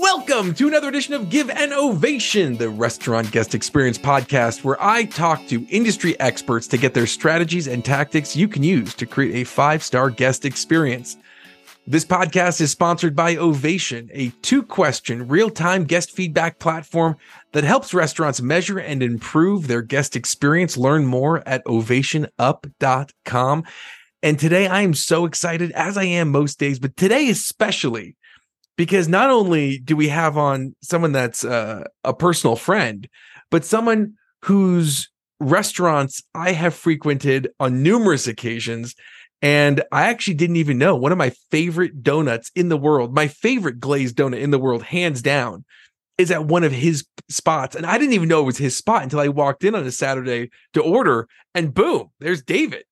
Welcome to another edition of Give an Ovation, the restaurant guest experience podcast, where I talk to industry experts to get their strategies and tactics you can use to create a five star guest experience. This podcast is sponsored by Ovation, a two question real time guest feedback platform that helps restaurants measure and improve their guest experience. Learn more at ovationup.com. And today I am so excited, as I am most days, but today especially because not only do we have on someone that's uh, a personal friend, but someone whose restaurants I have frequented on numerous occasions. And I actually didn't even know one of my favorite donuts in the world, my favorite glazed donut in the world, hands down, is at one of his spots. And I didn't even know it was his spot until I walked in on a Saturday to order. And boom, there's David.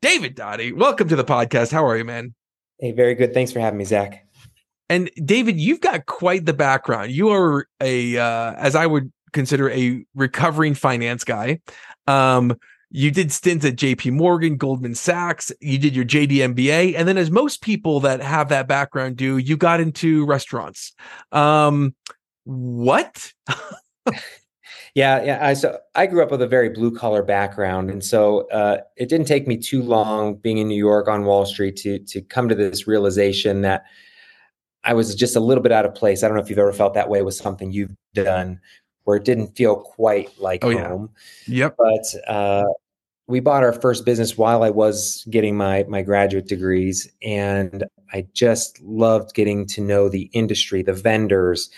David Doty, welcome to the podcast. How are you, man? Hey, very good. Thanks for having me, Zach. And David, you've got quite the background. You are a, uh, as I would consider, a recovering finance guy. Um, you did stints at JP Morgan, Goldman Sachs, you did your JD MBA. And then, as most people that have that background do, you got into restaurants. Um, what? yeah, yeah. I, so I grew up with a very blue collar background. And so uh, it didn't take me too long being in New York on Wall Street to, to come to this realization that I was just a little bit out of place. I don't know if you've ever felt that way with something you've done where it didn't feel quite like oh, home. Yeah. Yep. But uh, we bought our first business while I was getting my my graduate degrees, and I just loved getting to know the industry, the vendors.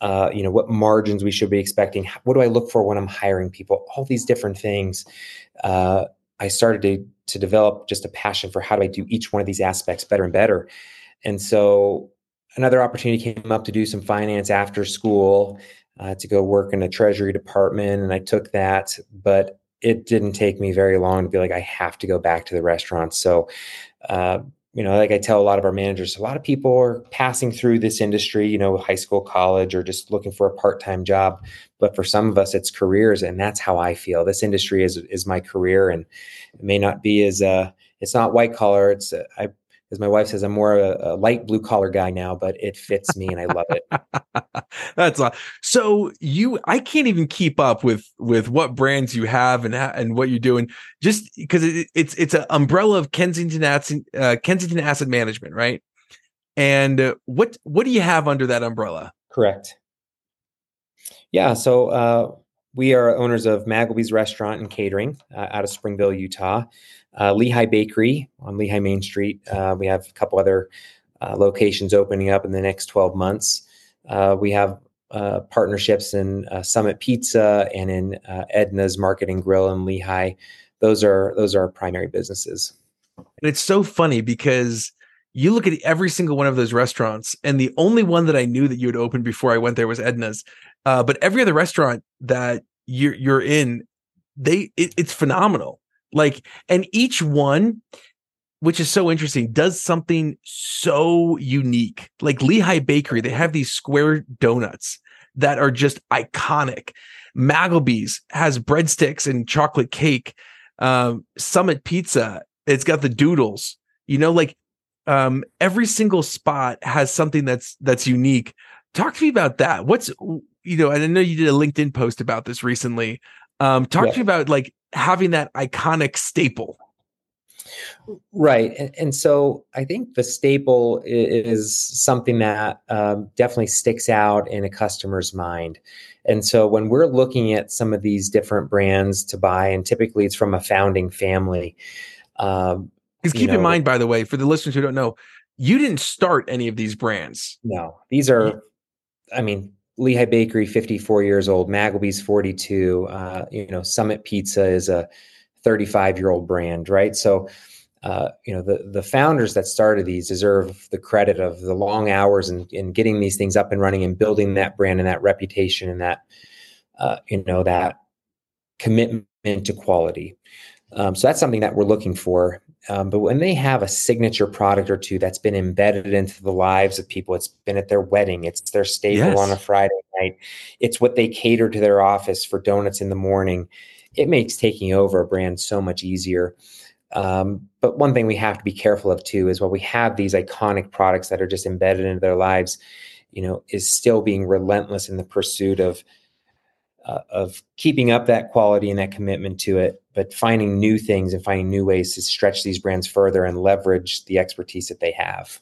Uh, you know what margins we should be expecting. What do I look for when I'm hiring people? All these different things. Uh, I started to to develop just a passion for how do I do each one of these aspects better and better. And so another opportunity came up to do some finance after school uh, to go work in a treasury department and i took that but it didn't take me very long to be like i have to go back to the restaurant. So uh, you know like i tell a lot of our managers a lot of people are passing through this industry you know high school college or just looking for a part-time job but for some of us it's careers and that's how i feel. This industry is is my career and it may not be as uh it's not white collar it's uh, i as my wife says, I'm more a, a light blue collar guy now, but it fits me and I love it. That's a, so you. I can't even keep up with with what brands you have and and what you're doing, just because it, it's it's an umbrella of Kensington Asset uh, Kensington Asset Management, right? And uh, what what do you have under that umbrella? Correct. Yeah, so uh, we are owners of Magleby's Restaurant and Catering uh, out of Springville, Utah uh, Lehi Bakery on Lehi Main Street. Uh, we have a couple other uh, locations opening up in the next 12 months. Uh, we have uh, partnerships in uh, Summit Pizza and in Edna's Market and Grill in Lehi. Those are those are our primary businesses. And it's so funny because you look at every single one of those restaurants, and the only one that I knew that you had opened before I went there was Edna's. but every other restaurant that you're you're in, they it, it's phenomenal like, and each one, which is so interesting, does something so unique. Like Lehi Bakery, they have these square donuts that are just iconic. Magleby's has breadsticks and chocolate cake. Um, Summit Pizza, it's got the doodles. You know, like um, every single spot has something that's that's unique. Talk to me about that. What's you know, and I know you did a LinkedIn post about this recently. Um, talk yeah. to me about like having that iconic staple. Right. And, and, so I think the staple is something that um, definitely sticks out in a customer's mind. And so when we're looking at some of these different brands to buy, and typically it's from a founding family. Um, because keep know, in mind, by the way, for the listeners who don't know, you didn't start any of these brands. No, these are, I mean, Lehi Bakery, 54 years old. Magleby's 42. Uh, you know, Summit Pizza is a 35 year old brand, right? So, uh, you know, the the founders that started these deserve the credit of the long hours and in, in getting these things up and running and building that brand and that reputation and that, uh, you know, that commitment to quality. Um, so that's something that we're looking for. Um, but when they have a signature product or two that's been embedded into the lives of people, it's been at their wedding, it's their staple yes. on a Friday night, it's what they cater to their office for donuts in the morning. It makes taking over a brand so much easier. Um, but one thing we have to be careful of too is while we have these iconic products that are just embedded into their lives, you know, is still being relentless in the pursuit of uh, of keeping up that quality and that commitment to it, but finding new things and finding new ways to stretch these brands further and leverage the expertise that they have.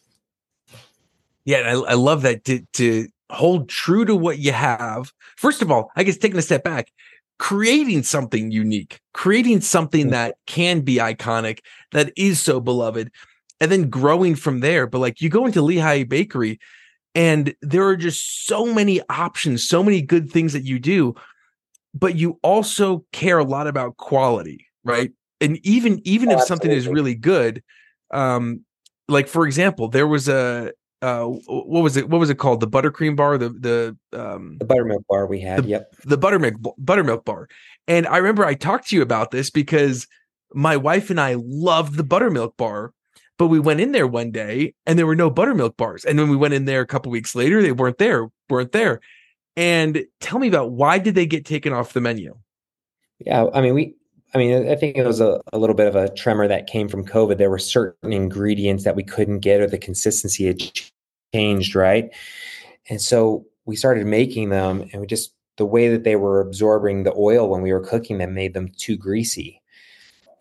Yeah, I, I love that to, to hold true to what you have. First of all, I guess taking a step back, creating something unique, creating something mm-hmm. that can be iconic, that is so beloved, and then growing from there. But like you go into Lehi Bakery, and there are just so many options, so many good things that you do, but you also care a lot about quality, right? And even even oh, if something is really good, um, like for example, there was a uh, what was it? What was it called? The buttercream bar, the the um, the buttermilk bar we had. The, yep, the buttermilk buttermilk bar. And I remember I talked to you about this because my wife and I loved the buttermilk bar, but we went in there one day and there were no buttermilk bars. And when we went in there a couple weeks later, they weren't there, weren't there. And tell me about why did they get taken off the menu? Yeah, I mean, we I mean, I think it was a, a, little bit of a tremor that came from COVID. There were certain ingredients that we couldn't get, or the consistency had changed, right? And so we started making them, and we just the way that they were absorbing the oil when we were cooking them made them too greasy.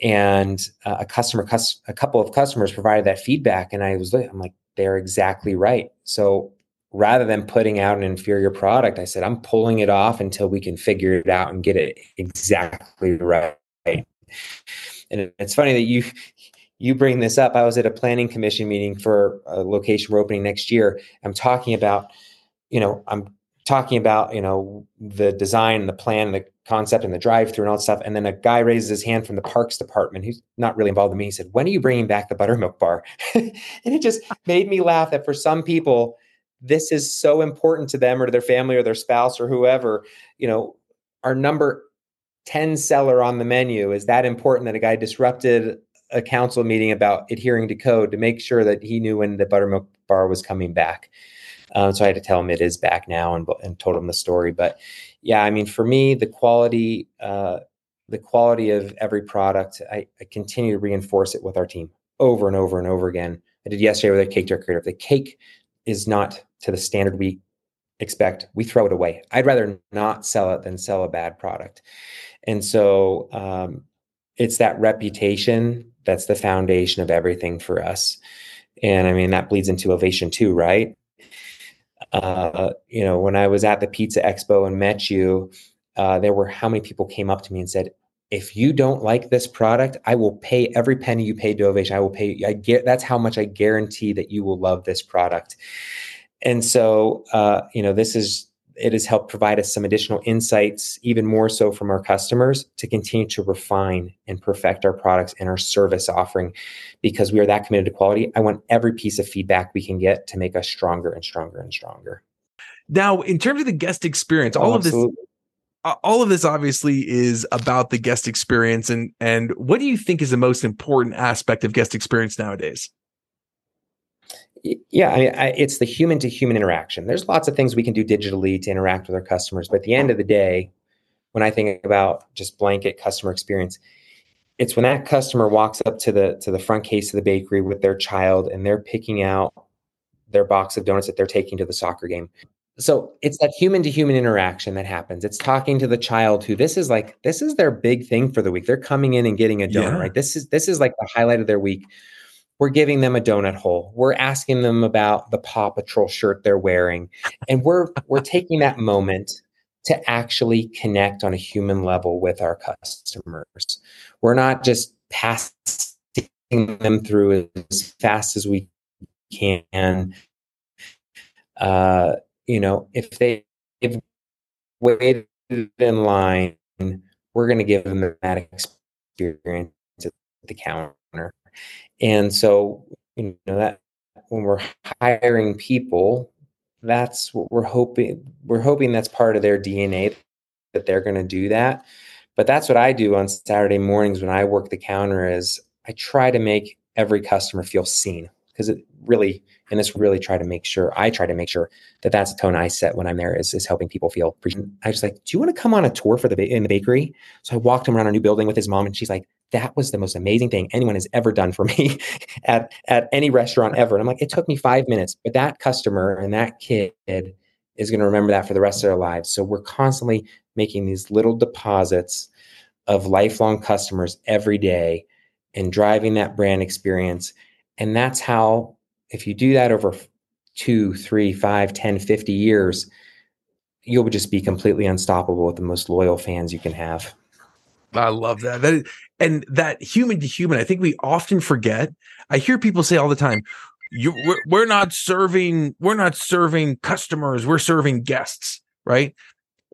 And uh, a customer, a couple of customers provided that feedback, and I was, I'm like, they're exactly right. So rather than putting out an inferior product, I said, I'm pulling it off until we can figure it out and get it exactly right. And it's funny that you you bring this up. I was at a planning commission meeting for a location we're opening next year. I'm talking about, you know, I'm talking about, you know, the design, and the plan, and the concept, and the drive-through and all that stuff. And then a guy raises his hand from the parks department who's not really involved in me. He said, "When are you bringing back the buttermilk bar?" and it just made me laugh that for some people, this is so important to them or to their family or their spouse or whoever. You know, our number 10 seller on the menu is that important that a guy disrupted a council meeting about adhering to code to make sure that he knew when the buttermilk bar was coming back. Um, so I had to tell him it is back now and, and told him the story. But yeah, I mean, for me, the quality, uh, the quality of every product, I, I, continue to reinforce it with our team over and over and over again. I did yesterday with a cake decorator. The cake is not to the standard we expect, we throw it away. I'd rather not sell it than sell a bad product. And so um, it's that reputation that's the foundation of everything for us. And I mean, that bleeds into ovation too, right? Uh, you know, when I was at the Pizza Expo and met you, uh, there were how many people came up to me and said, if you don't like this product, I will pay every penny you paid to Ovation. I will pay. I get that's how much I guarantee that you will love this product. And so, uh, you know, this is it has helped provide us some additional insights, even more so from our customers, to continue to refine and perfect our products and our service offering because we are that committed to quality. I want every piece of feedback we can get to make us stronger and stronger and stronger. Now, in terms of the guest experience, all oh, of this Uh, all of this obviously is about the guest experience and and what do you think is the most important aspect of guest experience nowadays? yeah, I mean, I, it's the human to human interaction. There's lots of things we can do digitally to interact with our customers, but at the end of the day, when I think about just blanket customer experience, it's when that customer walks up to the to the front case of the bakery with their child and they're picking out their box of donuts that they're taking to the soccer game. So it's that human to human interaction that happens. It's talking to the child who this is like this is their big thing for the week. They're coming in and getting a donut, yeah. right? This is this is like the highlight of their week we're giving them a donut hole. We're asking them about the Paw Patrol shirt they're wearing. And we're we're taking that moment to actually connect on a human level with our customers. We're not just passing them through as fast as we can. Uh, you know, if they have waited in line, we're going to give them that experience at the counter. And so, you know, that when we're hiring people, that's what we're hoping. We're hoping that's part of their DNA that they're going to do that. But that's what I do on Saturday mornings when I work the counter is I try to make every customer feel seen because it really and it's really try to make sure I try to make sure that that's the tone I set when I'm there is, is helping people feel. I just like, do you want to come on a tour for the in the bakery? So I walked him around our new building with his mom, and she's like, that was the most amazing thing anyone has ever done for me at, at any restaurant ever. And I'm like, it took me five minutes, but that customer and that kid is going to remember that for the rest of their lives. So we're constantly making these little deposits of lifelong customers every day and driving that brand experience. And that's how, if you do that over two, three, five, 10, 50 years, you'll just be completely unstoppable with the most loyal fans you can have. I love that. That is, and that human to human, I think we often forget. I hear people say all the time, you we're, we're not serving we're not serving customers, we're serving guests, right?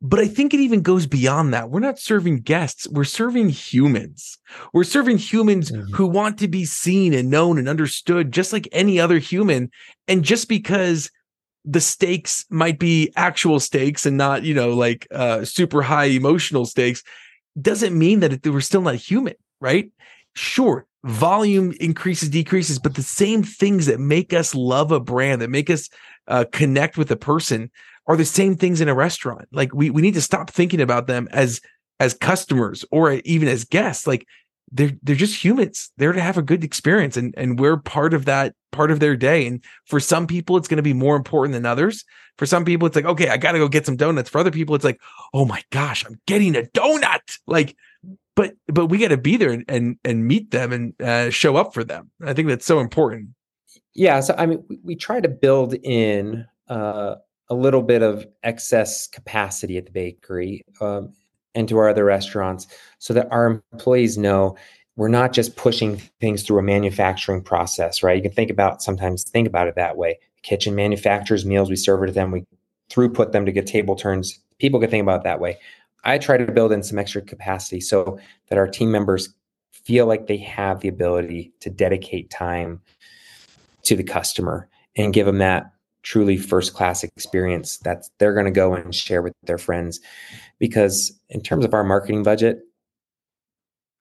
But I think it even goes beyond that. We're not serving guests, we're serving humans. We're serving humans mm-hmm. who want to be seen and known and understood just like any other human. And just because the stakes might be actual stakes and not, you know, like uh, super high emotional stakes, doesn't mean that we're still not human, right? Sure, volume increases, decreases, but the same things that make us love a brand, that make us uh, connect with a person, are the same things in a restaurant. Like we we need to stop thinking about them as as customers or even as guests. Like they're they're just humans. They're to have a good experience, and and we're part of that part of their day. And for some people, it's going to be more important than others. For some people, it's like, okay, I got to go get some donuts. For other people, it's like, oh my gosh, I'm getting a donut. Like, but but we got to be there and, and and meet them and uh, show up for them. I think that's so important. Yeah. So I mean, we, we try to build in uh, a little bit of excess capacity at the bakery. Um, and to our other restaurants so that our employees know we're not just pushing things through a manufacturing process, right? You can think about sometimes think about it that way. The kitchen manufactures meals, we serve it to them, we throughput them to get table turns. People can think about it that way. I try to build in some extra capacity so that our team members feel like they have the ability to dedicate time to the customer and give them that truly first class experience that they're going to go and share with their friends. Because in terms of our marketing budget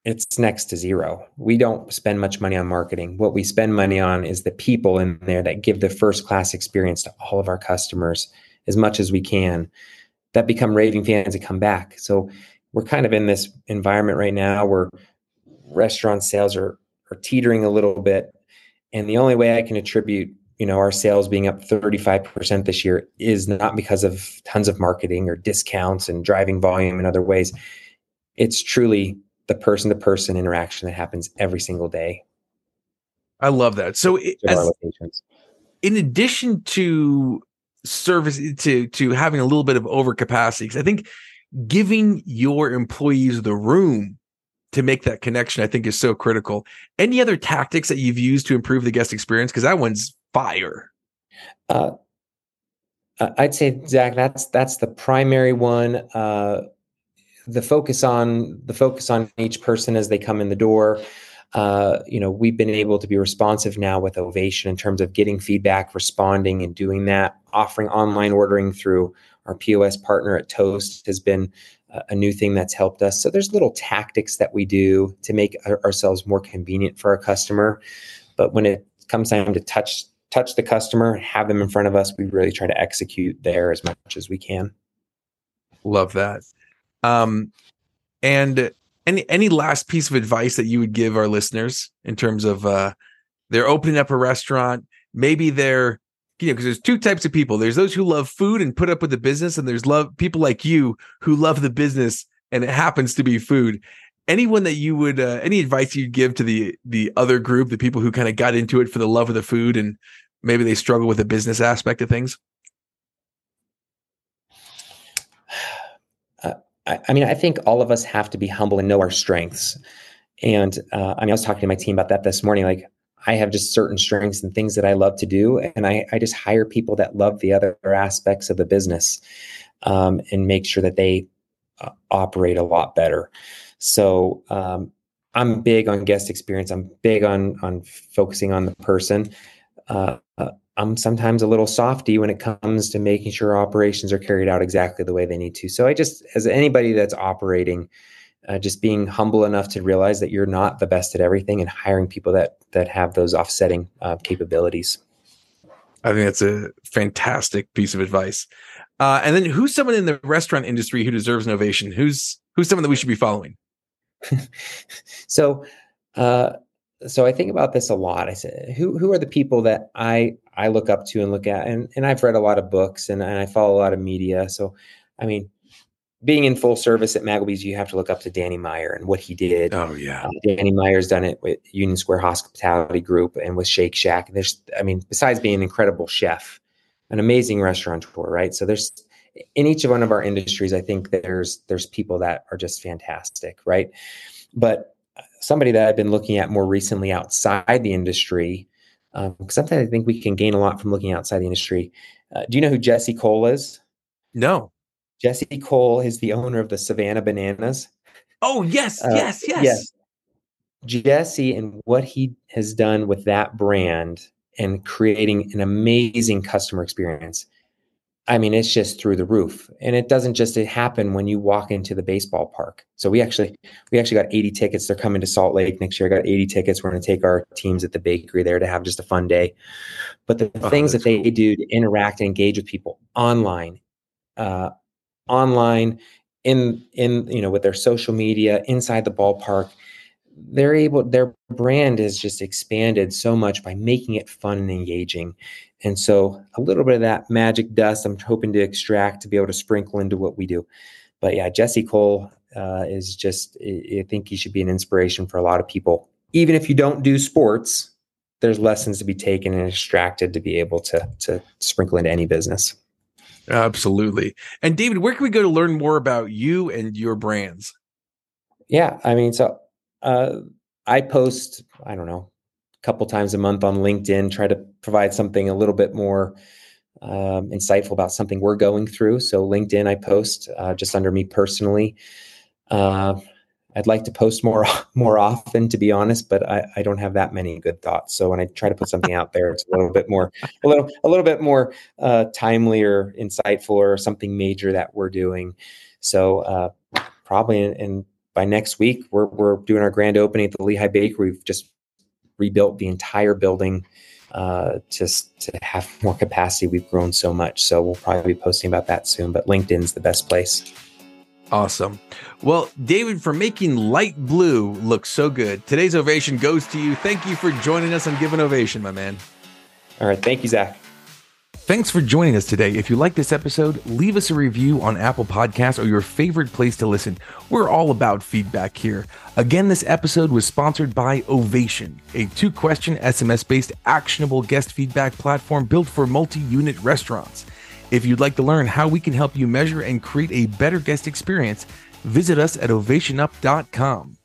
it's next to zero. We don't spend much money on marketing. What we spend money on is the people in there that give the first class experience to all of our customers as much as we can. That become raving fans and come back. So we're kind of in this environment right now where restaurant sales are are teetering a little bit. And the only way i can attribute you know our sales being up 35% this year is not because of tons of marketing or discounts and driving volume in other ways. It's truly the person to person interaction that happens every single day. I love that. So as, in addition to service to to having a little bit of overcapacity because i think giving your employees the room to make that connection i think is so critical. Any other tactics that you've used to improve the guest experience? Because that one's fire? Uh, I'd say Zach, that's that's the primary one. Uh, the focus on the focus on each person as they come in the door. Uh, you know, we've been able to be responsive now with Ovation in terms of getting feedback, responding, and doing that. Offering online ordering through our POS partner at Toast has been a new thing that's helped us. So there's little tactics that we do to make ourselves more convenient for our customer. But when it comes time to touch touch the customer, have them in front of us. We really try to execute there as much as we can. Love that. Um, and any any last piece of advice that you would give our listeners in terms of uh, they're opening up a restaurant, maybe they're you know because there's two types of people. There's those who love food and put up with the business, and there's love people like you who love the business and it happens to be food anyone that you would uh, any advice you'd give to the the other group the people who kind of got into it for the love of the food and maybe they struggle with the business aspect of things? Uh, I, mean i think all of us have to be humble and know our strengths. And uh, i mean i was talking to my team about that this morning like i have just certain strengths and things that i love to do and i, I just hire people that love the other aspects of the business um, and make sure that they uh, operate a lot better so um, I'm big on guest experience. I'm big on on focusing on the person. Uh, uh, I'm sometimes a little softy when it comes to making sure operations are carried out exactly the way they need to. So I just, as anybody that's operating, uh, just being humble enough to realize that you're not the best at everything, and hiring people that that have those offsetting uh, capabilities. I think that's a fantastic piece of advice. Uh, and then, who's someone in the restaurant industry who deserves an ovation? Who's who's someone that we should be following? so, uh, so I think about this a lot. I said, who who are the people that I I look up to and look at, and and I've read a lot of books and, and I follow a lot of media. So, I mean, being in full service at Magleby's, you have to look up to Danny Meyer and what he did. Oh yeah, uh, Danny Meyer's done it with Union Square Hospitality Group and with Shake Shack. And there's, I mean, besides being an incredible chef, an amazing restaurateur, right? So there's in each one of our industries, I think there's there's people that are just fantastic, right? But somebody that I've been looking at more recently outside the industry, um, sometimes I think we can gain a lot from looking outside the industry. Uh, do you know who Jesse Cole is? No. Jesse Cole is the owner of the Savannah Bananas. Oh yes, uh, yes, yes, yes. Jesse and what he has done with that brand and creating an amazing customer experience I mean, it's just through the roof. And it doesn't just happen when you walk into the baseball park. So we actually we actually got 80 tickets. They're coming to Salt Lake next year. I got 80 tickets. We're going to take our teams at the bakery there to have just a fun day. But the oh, things that they cool. do to interact and engage with people online, uh, online, in in you know with their social media, inside the ballpark, they're able their brand has just expanded so much by making it fun and engaging. And so a little bit of that magic dust i'm hoping to extract to be able to sprinkle into what we do. But yeah jesse cole uh, is just i think he should be an inspiration for a lot of people. Even if you don't do sports there's lessons to be taken and extracted to be able to to sprinkle into any business. Absolutely. And david where can we go to learn more about you and your brands? Yeah i mean so uh, I post, I don't know, a couple times a month on LinkedIn, try to provide something a little bit more um, insightful about something we're going through. So LinkedIn, I post uh, just under me personally. Uh, I'd like to post more more often, to be honest, but I, I, don't have that many good thoughts. So when I try to put something out there, it's a little bit more a little a little bit more uh, timely or insightful or something major that we're doing. So uh, probably in, in by next week, we're, we're doing our grand opening at the Lehi Bakery. We've just rebuilt the entire building uh, just to have more capacity. We've grown so much. So we'll probably be posting about that soon, but LinkedIn's the best place. Awesome. Well, David, for making light blue look so good, today's ovation goes to you. Thank you for joining us on Give an Ovation, my man. All right. Thank you, Zach. Thanks for joining us today. If you like this episode, leave us a review on Apple Podcasts or your favorite place to listen. We're all about feedback here. Again, this episode was sponsored by Ovation, a two question SMS based actionable guest feedback platform built for multi unit restaurants. If you'd like to learn how we can help you measure and create a better guest experience, visit us at ovationup.com.